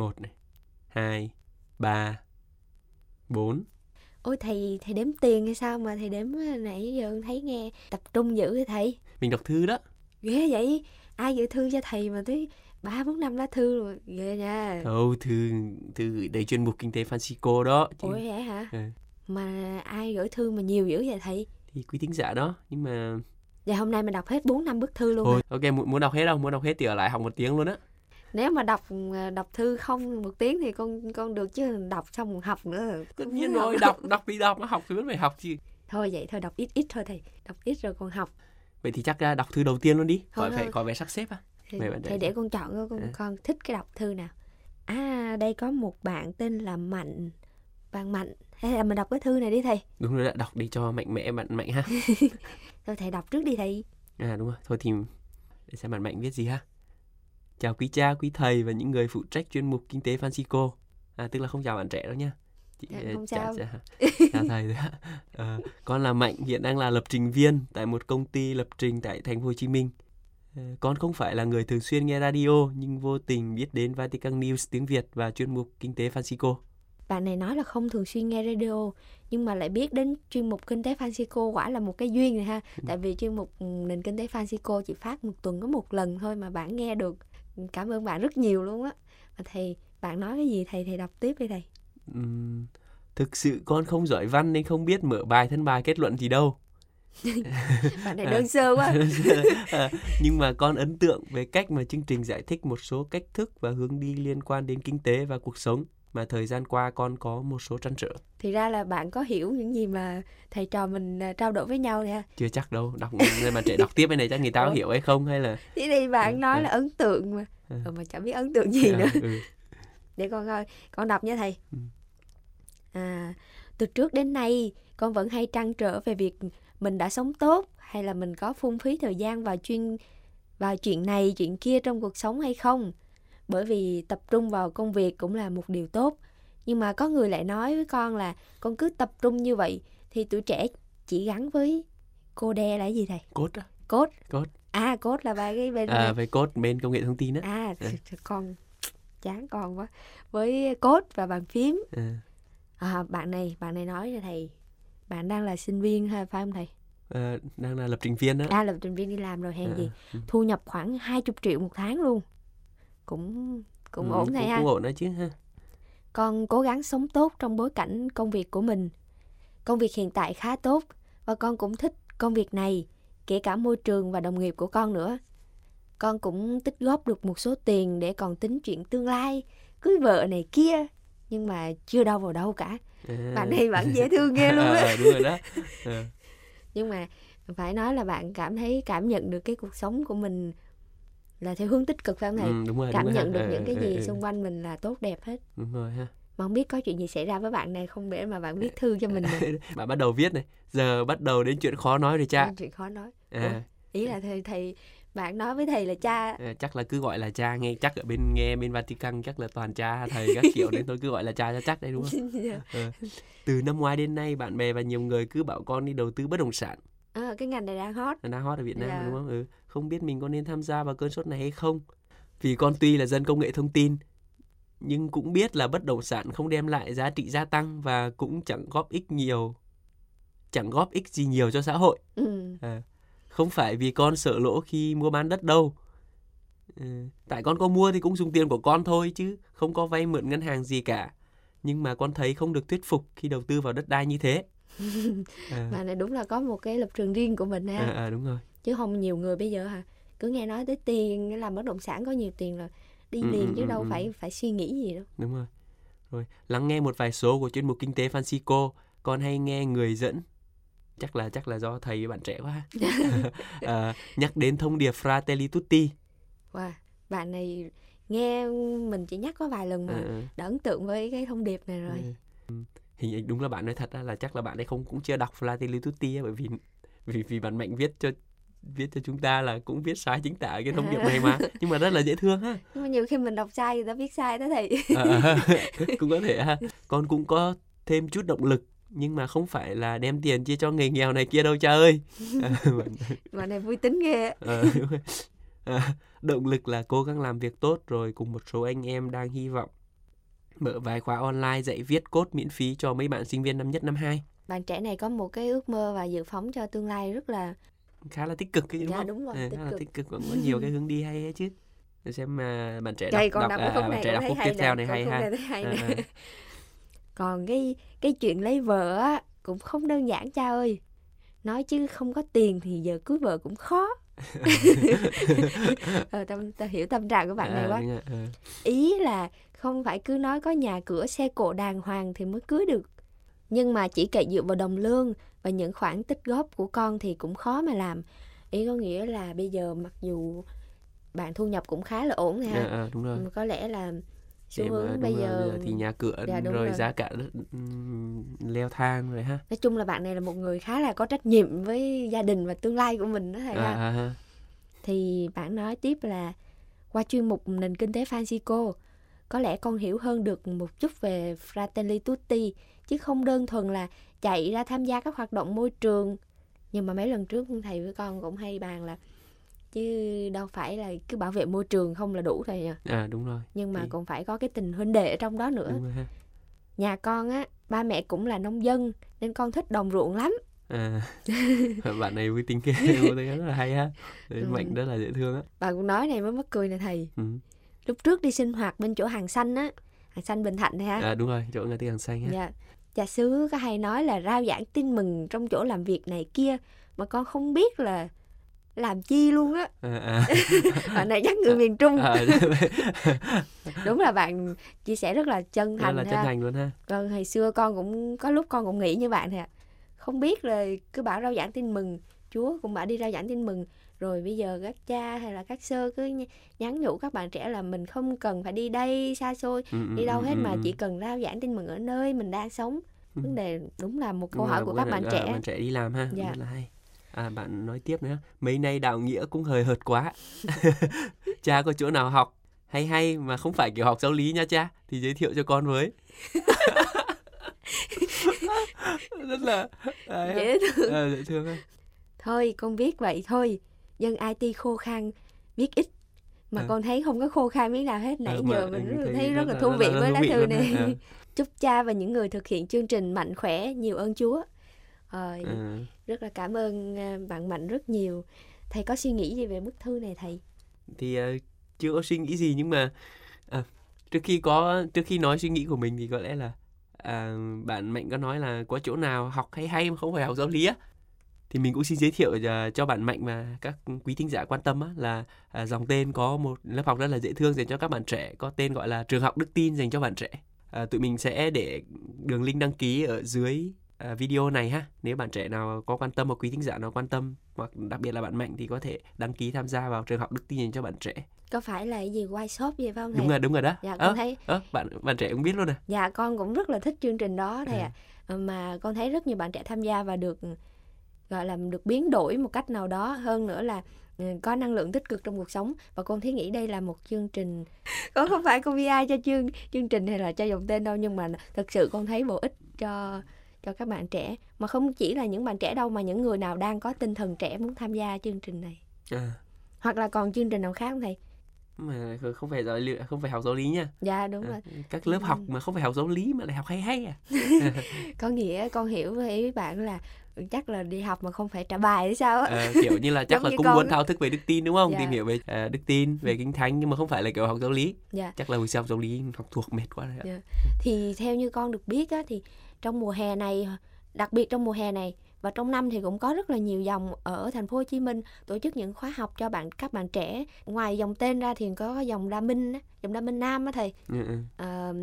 một này. Hai. Ba. Bốn. Ôi thầy thầy đếm tiền hay sao mà thầy đếm nãy giờ thấy nghe tập trung dữ vậy thầy? Mình đọc thư đó. Ghê vậy? Ai gửi thư cho thầy mà tới ba bốn năm lá thư rồi ghê nha. Đâu thư thư đầy chuyên mục kinh tế Francisco đó chứ. ủa vậy hả? Ừ. mà ai gửi thư mà nhiều dữ vậy thầy? Thì quý thính giả đó nhưng mà Dạ hôm nay mình đọc hết 4 năm bức thư luôn hả? ok muốn, muốn đọc hết không muốn đọc hết thì ở lại học một tiếng luôn á Nếu mà đọc ờ, đọc thư không một tiếng thì con con được chứ đọc xong còn học nữa. tất nhiên rồi đọc đọc đi đọc học thì vẫn phải học chứ Thôi vậy thôi đọc ít ít thôi thầy. Đọc ít rồi con học. vậy thì chắc ra đọc thư đầu tiên luôn đi khỏi phải khỏi phải sắp xếp à Thì, thì để- con chọn con À. con thích cái đọc thư nào. À đây có một bạn tên là Mạnh. Bạn Mạnh. Hay là mình đọc cái thư này đi thầy. đúng rồi đọc đi cho mạnh mẽ bạn mạnh ha Thôi thầy đọc trước đi thầy. à đúng rồi thôi thì để xem bạn mạnh viết gì ha chào quý cha quý thầy và những người phụ trách chuyên mục kinh tế Francisco à tức là không chào bạn trẻ đâu nha Chị, Dạ, ờ, không chào, chào, chào thầy. Ờ, con là mạnh hiện đang là lập trình viên tại một công ty lập trình tại thành phố Hồ Chí Minh Ờ, con không phải là người thường xuyên nghe radio nhưng vô tình biết đến Vatican News tiếng Việt và chuyên mục kinh tế Francisco Bạn này nói là không thường xuyên nghe radio nhưng mà lại biết đến chuyên mục kinh tế Francisco quả là một cái duyên này ha. Ừ. Tại vì chuyên mục ừ, nền kinh tế Francisco chỉ phát một tuần có một lần thôi mà bạn nghe được. Cảm ơn bạn rất nhiều luôn á. Và thầy bạn nói cái gì thầy thầy đọc tiếp đi thầy. Ừm, thực sự con không giỏi văn nên không biết mở bài thân bài kết luận gì đâu Bạn này À. đơn sơ quá. À, nhưng mà con ấn tượng về cách mà chương trình giải thích một số cách thức và hướng đi liên quan đến kinh tế và cuộc sống mà thời gian qua con có một số trăn trở Thì ra là bạn có hiểu những gì mà thầy trò mình à, trao đổi với nhau nè. chưa chắc đâu đọc nên mà trẻ đọc tiếp cái này chắc người ta có hiểu hay không hay là Thế thì bạn Ừ, nói ừ. là ấn tượng mà. Ừ. Ừ, mà chẳng biết ấn tượng gì nữa. À, ừ. Để con coi, con đọc nha thầy. Ừ. À, từ trước đến nay con vẫn hay trăn trở về việc mình đã sống tốt hay là mình có phung phí thời gian vào chuyên vào chuyện này chuyện kia trong cuộc sống hay không. Bởi vì tập trung vào công việc cũng là một điều tốt. Nhưng mà có người lại nói với con là con cứ tập trung như vậy thì tuổi trẻ chỉ gắn với cô đe là gì thầy? cốt á Cốt. Code. À cốt là ba cái bên à về cốt bên công nghệ thông tin á À, Ừ. con chán con quá. Với code và bàn phím. à, À, bạn này, bạn này nói cho thầy, bạn đang là sinh viên hay phải không thầy? à, đang là lập trình viên á À, lập trình viên đi làm rồi hèn À, gì? ừ. Thu nhập khoảng 20 triệu một tháng luôn. Cũng cũng Ừ, ổn thầy ha. cũng ổn đó chứ ha Con cố gắng sống tốt trong bối cảnh công việc của mình. Công việc hiện tại khá tốt và con cũng thích công việc này, kể cả môi trường và đồng nghiệp của con nữa. Con cũng tích góp được một số tiền để còn tính chuyện tương lai, cưới vợ này kia. Nhưng mà chưa đâu vào đâu cả. à. Bạn này bạn dễ thương ghê luôn á. à, đúng rồi đó à. Nhưng mà phải nói là bạn cảm thấy cảm nhận được cái cuộc sống của mình là theo hướng tích cực phải không thầy? ừ, rồi cảm nhận ha. được Ờ, những cái ờ, gì ờ, xung quanh mình là tốt đẹp hết. đúng rồi ha. Mà không biết có chuyện gì xảy ra với bạn này không để mà bạn viết thư cho mình bạn bắt đầu viết này. Giờ bắt đầu đến chuyện khó nói rồi cha. Chuyện- chuyện khó nói. à, Ý là thầy thầy bạn nói với thầy là cha à, chắc là cứ gọi là cha nghe chắc ở bên nghe bên Vatican chắc là toàn cha thầy các kiểu nên tôi cứ gọi là cha cho chắc đấy đúng không? Ờ. từ năm ngoái đến nay bạn bè và nhiều người cứ bảo con đi đầu tư bất động sản à, cái ngành này đang hot. đang hot ở Việt Nam Dạ. đúng không ừ. không biết mình có nên tham gia vào cơn sốt này hay không vì con tuy là dân công nghệ thông tin nhưng cũng biết là bất động sản không đem lại giá trị gia tăng và cũng chẳng góp ích nhiều chẳng góp ích gì nhiều cho xã hội Ừ. À, không phải vì con sợ lỗ khi mua bán đất đâu. Ừ, tại con có mua thì cũng dùng tiền của con thôi chứ không có vay mượn ngân hàng gì cả. Nhưng mà con thấy không được thuyết phục khi đầu tư vào đất đai như thế. À, Bạn này đúng là có một cái lập trường riêng của mình ha. à, à, đúng rồi. Chứ không nhiều người bây giờ hả cứ nghe nói tới tiền làm bất động sản có nhiều tiền là đi Ừ, liền ừ, chứ ừ, đâu ừ. phải phải suy nghĩ gì đâu. Đúng rồi. Rồi, lắng nghe một vài số của chuyên mục kinh tế Francisco, con hay nghe người dẫn chắc là chắc là do thầy bạn trẻ quá à, nhắc đến thông điệp Fratelli Tutti. Wow, bạn này nghe mình chỉ nhắc có vài lần mà À, à. đã ấn tượng với cái thông điệp này rồi. Ừ. Hình đúng là bạn nói thật là chắc là bạn ấy không cũng chưa đọc Fratelli Tutti á, bởi vì vì vì bạn mạnh viết cho viết cho chúng ta là cũng viết sai chính tả cái thông điệp này mà. Nhưng mà rất là dễ thương ha Nhưng mà nhiều khi mình đọc sai người ta viết sai đó thầy. à, cũng có thể ha. Con cũng có thêm chút động lực nhưng mà không phải là đem tiền chia cho người nghèo này kia đâu cha ơi. À, bạn- Bạn này vui tính ghê. À, động lực là cố gắng làm việc tốt rồi cùng một số anh em đang hy vọng mở vài khóa online dạy viết code miễn phí cho mấy bạn sinh viên năm nhất năm hai. Bạn trẻ này có một cái ước mơ và dự phóng cho tương lai rất là khá là tích cực cái đúng dạ không? đúng rồi Ừ, tích khá là cực. tích cực cũng có nhiều cái hướng đi hay ấy chứ. Để xem mà bạn trẻ Đây đọc, đọc, đọc cái à, bạn này trẻ đọc khúc hay tiếp theo này hay ha. này À, à. còn cái cái chuyện lấy vợ á cũng không đơn giản cha ơi. Nói chứ không có tiền thì giờ cưới vợ cũng khó. Ờ, tâm, ta hiểu tâm trạng của bạn này À, quá. đúng rồi, ừ. ý là không phải cứ nói có nhà cửa xe cộ đàng hoàng thì mới cưới được. Nhưng mà chỉ cậy dựa vào đồng lương và những khoản tích góp của con thì cũng khó mà làm. Ý có nghĩa là bây giờ mặc dù bạn thu nhập cũng khá là ổn À, ha. À, đúng rồi. Mà có lẽ là xu hướng bây rồi, giờ thì nhà cửa Dạ, rồi rồi. giá cả leo thang rồi ha. Nói chung là bạn này là một người khá là có trách nhiệm với gia đình và tương lai của mình đó thầy à, ha. à, thì bạn nói tiếp là qua chuyên mục nền kinh tế Francisco có lẽ con hiểu hơn được một chút về Fratelli Tutti chứ không đơn thuần là chạy ra tham gia các hoạt động môi trường. Nhưng mà mấy lần trước thầy với con cũng hay bàn là chứ đâu phải là cứ bảo vệ môi trường không là đủ thầy nhỉ à đúng rồi. Nhưng mà Thì- cũng phải có cái tình huynh đệ ở trong đó nữa. Nhà con á ba mẹ cũng là nông dân nên con thích đồng ruộng lắm. À bạn này vui tính tính rất là hay ha. Đấy, Ừ. mạnh rất là dễ thương á. Bà cũng nói này mới mắc cười nè thầy. Ừ. lúc trước đi sinh hoạt bên chỗ hàng xanh á. Hàng xanh bình thạnh ha. À đúng rồi chỗ ngã tư hàng xanh ha dạ. Cha xứ có hay nói là rao giảng tin mừng trong chỗ làm việc này kia mà con không biết là làm chi luôn á. À, à, này chắc người miền trung. À, đúng là bạn chia sẻ rất là chân rất thành là chân thành luôn ha. Vâng hồi xưa con cũng có lúc con cũng nghĩ như bạn ạ không biết là cứ bảo rao giảng tin mừng chúa cũng bảo đi rao giảng tin mừng rồi bây giờ các cha hay là các sơ cứ nh- nhắn nhủ các bạn trẻ là mình không cần phải đi đây xa xôi ừ, ừ, đi đâu ừ, hết ừ, mà ừ. chỉ cần rao giảng tin mừng ở nơi mình đang sống. Ừ. vấn đề đúng là một câu Đúng hỏi của các bạn à, trẻ. bạn trẻ đi làm ha Dạ. rất là hay. À bạn nói tiếp nữa mấy nay đạo nghĩa cũng hời hợt quá. Cha có chỗ nào học hay hay mà không phải kiểu học giáo lý nha cha? Thì giới thiệu cho con với. Rất là ha. dễ thương. Ờ, dễ thương thôi con biết vậy thôi dân IT khô khan biết ít. Mà À. con thấy không có khô khan miếng nào hết nãy mà giờ mình thấy- rất, thấy thấy rất là thú vị với lá thư này. Ờ. chúc cha và những người thực hiện chương trình mạnh khỏe nhiều ơn Chúa. Ờ, Ờ, rất là cảm ơn à, bạn Mạnh rất nhiều. Thầy có suy nghĩ gì về bức thư này thầy? Thì ờ, chưa có suy nghĩ gì nhưng mà à, trước khi có trước khi nói suy nghĩ của mình thì có lẽ là à, bạn mạnh có nói là có chỗ nào học hay hay mà không phải học giáo lý á thì mình cũng xin giới thiệu cho, cho bạn mạnh và các quý thính giả quan tâm là à, dòng tên có một lớp học rất là dễ thương dành cho các bạn trẻ có tên gọi là trường học đức tin dành cho bạn trẻ. À, tụi mình sẽ để đường link đăng ký ở dưới à, video này ha. Nếu bạn trẻ nào có quan tâm hoặc quý thính giả nào quan tâm hoặc đặc biệt là bạn mạnh thì có thể đăng ký tham gia vào trường học đức tin dành cho bạn trẻ. Có phải là cái gì quay shop gì phải không thầy? đúng rồi đúng rồi đó. Dạ con thấy ơ, bạn bạn trẻ cũng biết luôn à. Dạ con cũng rất là thích chương trình đó thầy ạ. Ờ, mà con thấy rất nhiều bạn trẻ tham gia và được gọi là được biến đổi một cách nào đó hơn nữa là ừ, có năng lượng tích cực trong cuộc sống. Và con thấy nghĩ đây là một chương trình con không phải con VI cho chương chương trình hay là cho dòng tên đâu nhưng mà thực sự con thấy bổ ích cho cho các bạn trẻ. Mà không chỉ là những bạn trẻ đâu mà những người nào đang có tinh thần trẻ muốn tham gia chương trình này. À. Hoặc là còn chương trình nào khác không thầy? Mà không phải lý không phải học giáo lý nha. Dạ đúng À, rồi. các lớp học Ừ. mà không phải học giáo lý mà lại học hay hay à. Có nghĩa con hiểu với bạn là chắc là đi học mà không phải trả bài hay sao Ờ, kiểu như là chắc là cũng con muốn thao thức về đức tin đúng không Dạ. tìm hiểu về à, đức tin về kinh thánh nhưng mà không phải là kiểu học giáo lý dạ chắc là hồi sau học giáo lý học thuộc mệt quá rồi ạ. Dạ. thì theo như con được biết á thì trong mùa hè này đặc biệt trong mùa hè này và trong năm thì cũng có rất là nhiều dòng ở thành phố Hồ Chí Minh tổ chức những khóa học cho bạn các bạn trẻ ngoài dòng tên ra thì có dòng Đa Minh dòng Đa Minh Nam á thầy ừ. Ờ,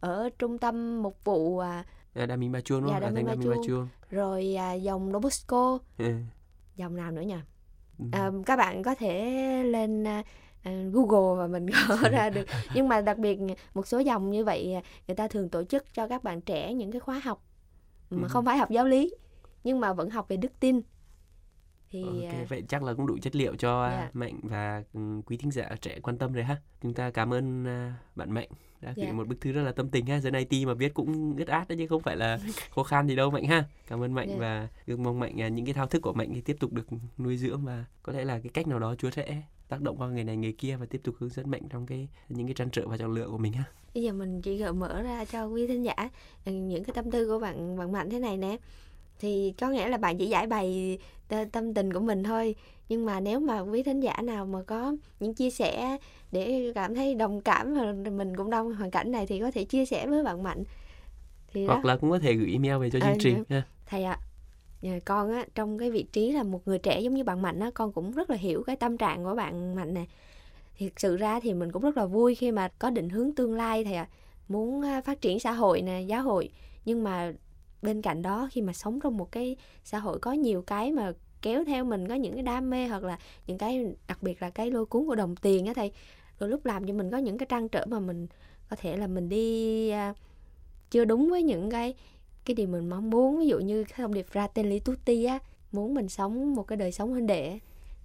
ở trung tâm mục vụ à, À, đa minh ba chuông đúng Dạ, không? Đa à, Minh Ba chuông rồi à, dòng Nobusco. Ừ. dòng nào nữa nhỉ? Ừ. À, các bạn có thể lên à, à, Google và mình gõ ra được. Nhưng mà đặc biệt một số dòng như vậy à, người ta thường tổ chức cho các bạn trẻ những cái khóa học mà Ừ. không phải học giáo lý nhưng mà vẫn học về đức tin thì Ok, à, vậy chắc là cũng đủ chất liệu cho Dạ. Mạnh và ừ, quý thính giả trẻ quan tâm rồi ha. Chúng ta cảm ơn à, bạn Mạnh đã gửi Dạ. một bức thư rất là tâm tình ha. Dân IT mà viết cũng ướt át đó chứ không phải là khó khăn gì đâu Mạnh ha. Cảm ơn Mạnh Dạ. và ước mong Mạnh à, những cái thao thức của Mạnh thì tiếp tục được nuôi dưỡng và có lẽ là cái cách nào đó Chúa sẽ tác động qua người này người kia và tiếp tục hướng dẫn Mạnh trong cái những cái trăn trở và chọn lựa của mình ha. bây giờ mình chỉ gợi mở ra cho quý thính giả ừ, những cái tâm tư của bạn bạn mạnh thế này nè thì có nghĩa là bạn chỉ giải bày tâm tình của mình thôi. Nhưng mà nếu mà quý thính giả nào mà có những chia sẻ để cảm thấy đồng cảm và mình cũng trong hoàn cảnh này thì có thể chia sẻ với bạn mạnh. Thì đó. Hoặc là cũng có thể gửi email về cho Ờ, chương trình ha. thầy ạ. Nhà con á trong cái vị trí là một người trẻ giống như bạn mạnh á con cũng rất là hiểu cái tâm trạng của bạn mạnh nè. Thực sự ra thì mình cũng rất là vui khi mà có định hướng tương lai thầy ạ. Muốn à, phát triển xã hội nè giáo hội. Nhưng mà bên cạnh đó khi mà sống trong một cái xã hội có nhiều cái mà kéo theo mình có những cái đam mê hoặc là những cái đặc biệt là cái lôi cuốn của đồng tiền á thầy đôi lúc làm cho mình có những cái trăn trở mà mình có thể là mình đi à, chưa đúng với những cái cái điều mình mong muốn. Ví dụ như cái thông điệp Fratelli Tutti á muốn mình sống một cái đời sống huynh đệ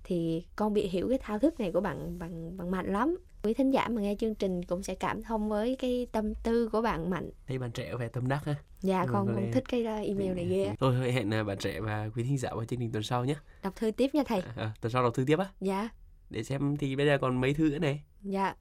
thì con bị hiểu cái thao thức này của bạn bằng bằng mạnh lắm quý thính giả mà nghe chương trình cũng sẽ cảm thông với cái tâm tư của bạn mạnh Thấy bạn trẻ về tâm đắc ha. dạ Ừ, con cũng thích cái uh, email này ghê. Thôi thôi, hẹn à, bạn trẻ và quý thính giả vào chương trình tuần sau nhé. đọc thư tiếp nha thầy À, tuần sau đọc thư tiếp á. dạ Để xem thì bây giờ còn mấy thư nữa này. dạ